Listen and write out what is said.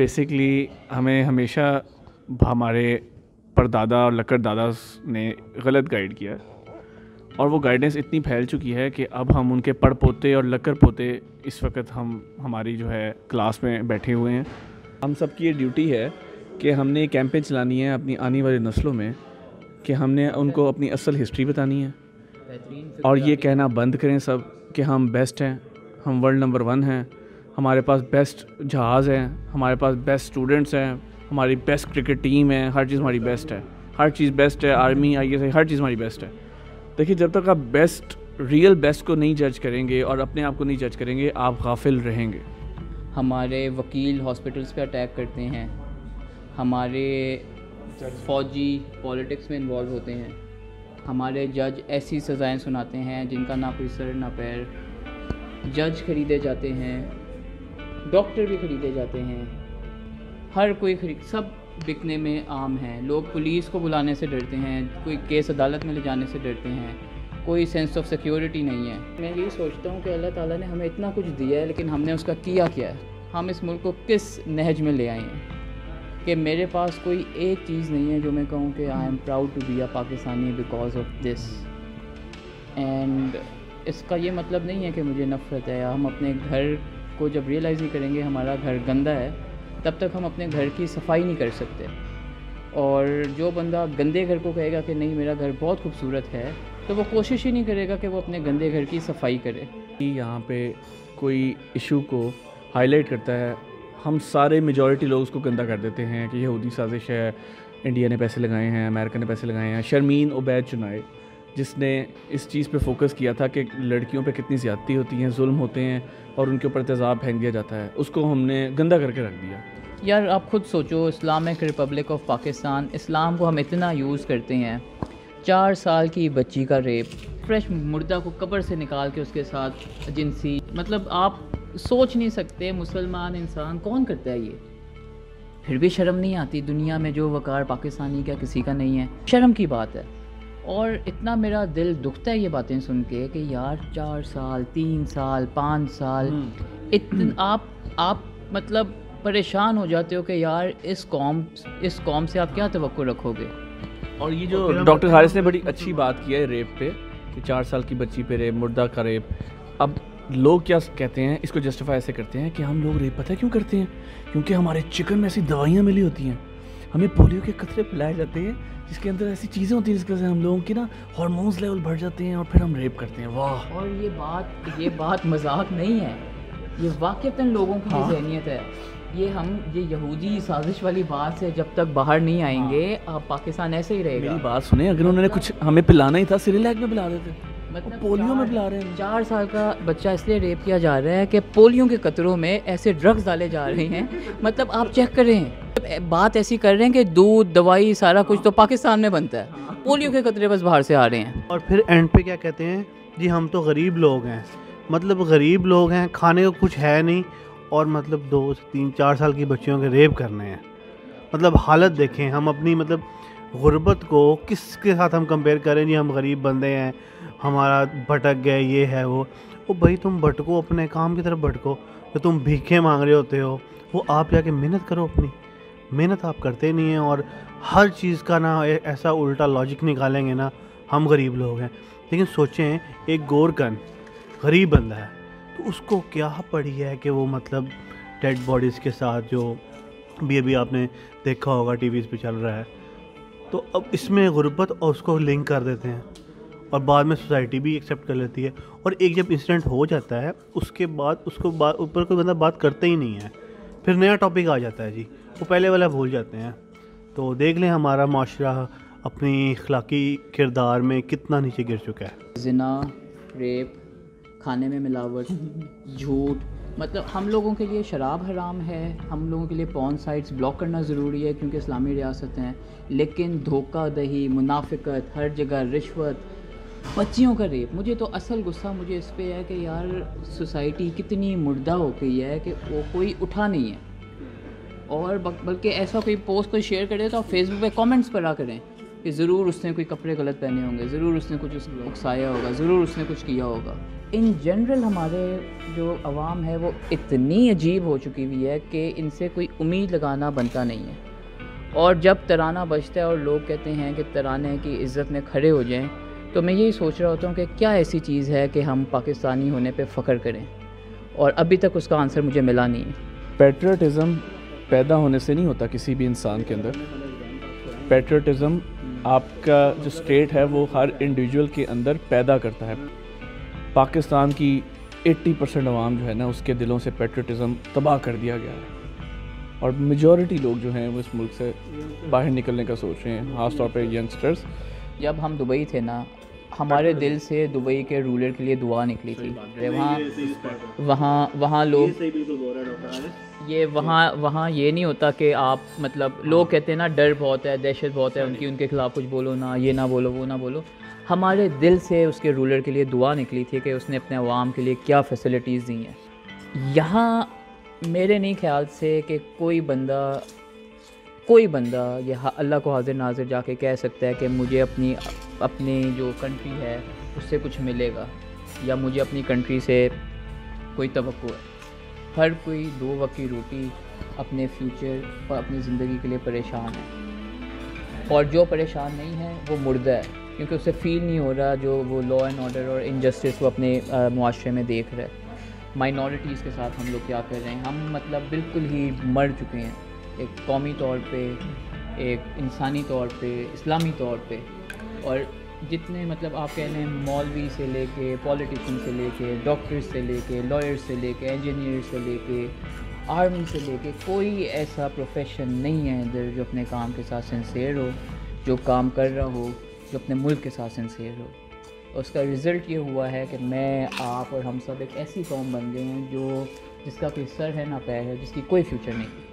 Basically ہمیں ہمیشہ ہمارے پردادا اور لکڑ دادا نے غلط گائیڈ کیا اور وہ گائیڈنس اتنی پھیل چکی ہے کہ اب ہم ان کے پڑ پوتے اور لکڑ پوتے اس وقت ہم ہماری جو ہے کلاس میں بیٹھے ہوئے ہیں۔ ہم سب کی یہ ڈیوٹی ہے کہ ہم نے کیمپیں چلانی ہے اپنی آنے والی نسلوں میں کہ ہم نے ان کو اپنی اصل ہسٹری بتانی ہے۔ اور یہ کہنا بند کریں سب کہ ہم بیسٹ ہیں، ہم ورلڈ نمبر ون ہیں۔ ہمارے پاس بیسٹ جہاز ہیں، ہمارے پاس بیسٹ اسٹوڈنٹس ہیں، ہماری بیسٹ کرکٹ ٹیم ہے ہر چیز ہماری بیسٹ ہے۔ ہر چیز بیسٹ ہے آرمی آئی ایس آئی ہر چیز ہماری بیسٹ ہے۔ دیکھیے، جب تک آپ بیسٹ ریئل بیسٹ کو نہیں جج کریں گے اور اپنے آپ کو نہیں جج کریں گے، آپ غافل رہیں گے۔ ہمارے وکیل ہاسپٹلس پہ اٹیک کرتے ہیں۔ ہمارے فوجی پولیٹکس میں انوالو ہوتے ہیں۔ ہمارے جج ایسی سزائیں سناتے ہیں جن کا نہ کوئی سر، نہ پیر جج خریدے جاتے ہیں۔ ڈاکٹر بھی خریدے جاتے ہیں۔ ہر کوئی خرید، سب بکنے میں عام ہیں۔ لوگ پولیس کو بلانے سے ڈرتے ہیں، کوئی کیس عدالت میں لے جانے سے ڈرتے ہیں۔ کوئی سینس آف سیکیورٹی نہیں ہے۔ میں یہی سوچتا ہوں کہ اللہ تعالیٰ نے ہمیں اتنا کچھ دیا ہے، لیکن ہم نے اس کا کیا کیا ہے؟ ہم اس ملک کو کس نہج میں لے آئے ہیں؟ کہ میرے پاس کوئی ایک چیز نہیں ہے جو میں کہوں کہ I am proud to be a Pakistani because of this and اس کا یہ مطلب نہیں ہے کہ مجھے نفرت ہے ہم اپنے گھر کو جب ریئلائز نہیں کریں گے ہمارا گھر گندا ہے، تب تک ہم اپنے گھر کی صفائی نہیں کر سکتے۔ اور جو بندہ گندے گھر کو کہے گا کہ نہیں، میرا گھر بہت خوبصورت ہے، تو وہ کوشش ہی نہیں کرے گا کہ وہ اپنے گندے گھر کی صفائی کرے۔ یہاں پہ کوئی ایشو کو ہائی لائٹ کرتا ہے، ہم سارے میجورٹی لوگ اس کو گندہ کر دیتے ہیں کہ یہودی سازش ہے انڈیا نے پیسے لگائے ہیں امریکہ نے پیسے لگائے ہیں، شرمین عبید چنائے۔ جس نے اس چیز پہ فوکس کیا تھا کہ لڑکیوں پہ کتنی زیادتی ہوتی ہیں، ظلم ہوتے ہیں اور ان کے اوپر تیزاب پھینک دیا جاتا ہے۔ اس کو ہم نے گندہ کر کے رکھ دیا۔ یار، آپ خود سوچو، اسلامک ریپبلک آف پاکستان اسلام کو ہم اتنا یوز کرتے ہیں۔ چار سال کی بچی کا ریپ، فریش مردہ کو قبر سے نکال کے اس کے ساتھ جنسی۔ مطلب آپ سوچ نہیں سکتے مسلمان انسان کون کرتا ہے یہ۔ پھر بھی شرم نہیں آتی دنیا میں جو وقار پاکستانی کا کسی کا نہیں ہے۔ شرم کی بات ہے۔ اور اتنا میرا دل دکھتا ہے یہ باتیں سن کے کہ یار چار سال تین سال پانچ سال اتن آپ آپ مطلب پریشان ہو جاتے ہو کہ یار اس قوم اس قوم سے آپ کیا توقع رکھو گے؟ اور یہ جو ڈاکٹر حارث نے بڑی اچھی بات کی ہے ریپ پہ کہ چار سال کی بچی پہ ریپ مردہ کا ریپ۔ اب لوگ کیا کہتے ہیں؟ اس کو جسٹیفائی ایسے کرتے ہیں کہ ہم لوگ ریپ پتہ کیوں کرتے ہیں؟ کیونکہ ہمارے چکن میں ایسی دوائیاں ملی ہوتی ہیں۔ ہمیں پولیو کے قطرے پلائے جاتے ہیں جس کے اندر ایسی چیزیں ہوتی ہیں جس کی وجہ سے ہم لوگوں کی نا ہارمونس لیول بڑھ جاتے ہیں اور پھر ہم ریپ کرتے ہیں۔ واہ۔ اور یہ بات یہ بات مذاق نہیں ہے۔ یہ واقعتاً لوگوں کی یہ ذہنیت ہے۔ یہ ہم یہ یہودی سازش والی بات سے جب تک باہر نہیں آئیں گے آپ پاکستان ایسے ہی رہے گا۔ میری بات سنیں اگر انہوں نے کچھ ہمیں پلانا ہی تھا سری لیک میں پلا دیتے مطلب پولیو میں پلا رہے ہیں۔ چار سال کا بچہ اس لیے ریپ کیا جا رہا ہے کہ پولیو کے قطروں میں ایسے ڈرگز ڈالے جا رہے ہیں۔ مطلب آپ چیک کر رہے ہیں۔ بات ایسی کر رہے ہیں کہ دودھ دوائی سارا کچھ تو پاکستان میں بنتا ہے۔ پولیو کے قطرے بس باہر سے آ رہے ہیں۔ اور پھر اینڈ پہ کیا کہتے ہیں؟ جی ہم تو غریب لوگ ہیں۔ مطلب غریب لوگ ہیں کھانے کو کچھ ہے نہیں۔ اور مطلب دو تین چار سال کی بچیوں کے ریپ کرنے ہیں۔ مطلب حالت دیکھیں ہم اپنی مطلب غربت کو کس کے ساتھ ہم کمپیئر کریں؟ جی ہم غریب بندے ہیں ہمارا بھٹک گئے یہ ہے وہ۔ وہ بھائی تم بھٹکو اپنے کام کی طرف بھٹکو۔ جو تم بھیکھیں مانگ رہے ہوتے ہو وہ آپ جا کے محنت کرو اپنی۔ محنت آپ کرتے نہیں ہیں اور ہر چیز کا نا ایسا الٹا لاجک نکالیں گے نا، ہم غریب لوگ ہیں۔ لیکن سوچیں، ایک گورکن غریب بندہ ہے۔ تو اس کو کیا پڑی ہے کہ وہ مطلب ڈیڈ باڈیز کے ساتھ جو بھی ابھی آپ نے دیکھا ہوگا ٹی ویز پہ چل رہا ہے، تو اب اس میں غربت اور اس کو لنک کر دیتے ہیں۔ اور بعد میں سوسائٹی بھی ایکسیپٹ کر لیتی ہے۔ اور ایک جب انسیڈنٹ ہو جاتا ہے، اس کے بعد، اس کو اوپر کوئی بندہ بات کرتے ہی نہیں ہے۔ پھر نیا ٹاپک آ جاتا ہے جی۔ وہ پہلے والا بھول جاتے ہیں۔ تو دیکھ لیں ہمارا معاشرہ اپنی اخلاقی کردار میں کتنا نیچے گر چکا ہے۔ زنا، ریپ، کھانے میں ملاوٹ، جھوٹ مطلب ہم لوگوں کے لیے شراب حرام ہے۔ ہم لوگوں کے لیے پون سائٹس بلاک کرنا ضروری ہے کیونکہ اسلامی ریاست ہیں۔ لیکن دھوکہ، دہی، منافقت، ہر جگہ رشوت، بچیوں کا ریپ۔ مجھے تو اصل غصہ مجھے اس پہ ہے کہ یار سوسائٹی کتنی مردہ ہو گئی ہے کہ وہ کوئی اٹھا نہیں ہے۔ اور بلکہ ایسا کوئی پوسٹ کوئی شیئر کرے تو آپ فیس بک پہ کامنٹس پڑھا کریں کہ ضرور اس نے کوئی کپڑے غلط پہنے ہوں گے، ضرور اس نے کچھ اکسایا ہوگا، ضرور اس نے کچھ کیا ہوگا۔ ان جنرل ہمارے جو عوام ہے وہ اتنی عجیب ہو چکی ہوئی ہے کہ ان سے کوئی امید لگانا بنتا نہیں ہے۔ اور جب ترانہ بجتا ہے اور لوگ کہتے ہیں کہ ترانے کی عزت میں کھڑے ہو جائیں، تو میں یہی سوچ رہا ہوتا ہوں کہ کیا ایسی چیز ہے کہ ہم پاکستانی ہونے پہ فخر کریں؟ اور ابھی تک اس کا آنسر مجھے ملا نہیں۔ ہے پیٹریٹزم پیدا ہونے سے نہیں ہوتا کسی بھی انسان کے اندر۔ پیٹریٹزم آپ کا جو اسٹیٹ ہے وہ ہر انڈیویجول کے اندر پیدا کرتا ہے۔ پاکستان کی ایٹی پرسینٹ عوام جو ہے نا، اس کے دلوں سے پیٹریٹزم تباہ کر دیا گیا ہے۔ اور میجورٹی لوگ جو ہیں وہ اس ملک سے باہر نکلنے کا سوچ رہے ہیں، خاص طور پہ ینگسٹرز جب ہم دبئی تھے نا ہمارے دل سے دبئی کے رولر کے لیے دعا نکلی تھی۔ وہاں وہاں وہاں لوگ یہ وہاں وہاں یہ نہیں ہوتا کہ آپ مطلب لوگ کہتے ہیں نا ڈر بہت ہے دہشت بہت ہے ان کی ان کے خلاف کچھ بولو نا یہ نہ بولو وہ نہ بولو۔ ہمارے دل سے اس کے رولر کے لیے دعا نکلی تھی کہ اس نے اپنے عوام کے لیے کیا فیسلٹیز دی ہیں۔ یہاں میرے نہیں خیال سے کہ کوئی بندہ کوئی بندہ یہ اللہ کو حاضر ناظر جا کے کہہ سکتا ہے کہ مجھے اپنی اپنی جو کنٹری ہے، اس سے کچھ ملے گا یا مجھے اپنی کنٹری سے کوئی توقع ہے۔ ہر کوئی دو وقت کی روٹی اپنے فیوچر اور اپنی زندگی کے لیے پریشان ہے۔ اور جو پریشان نہیں ہے، وہ مردہ ہے۔ کیونکہ اسے فیل نہیں ہو رہا جو وہ لا اینڈ آرڈر اور انجسٹس وہ اپنے معاشرے میں دیکھ رہا ہے۔ مائنورٹیز کے ساتھ ہم لوگ کیا کر رہے ہیں؟ ہم مطلب بالکل ہی مر چکے ہیں۔ ایک قومی طور پہ، ایک انسانی طور پہ، اسلامی طور پہ۔ اور جتنے مطلب آپ کہہ لیں مولوی سے لے کے پولیٹیشین سے لے کے ڈاکٹر سے لے کے لائر سے لے کے انجینئر سے لے کے آرمی سے لے کے کوئی ایسا پروفیشن نہیں ہے ادھر جو اپنے کام کے ساتھ سنسیئر ہو، جو کام کر رہا ہو، جو اپنے ملک کے ساتھ سنسیئر ہو۔ اس کا رزلٹ یہ ہوا ہے کہ میں، آپ اور ہم سب ایک ایسی قوم بن گئے ہیں جو جس کا کوئی سر ہے نہ پیر ہے، جس کی کوئی فیوچر نہیں۔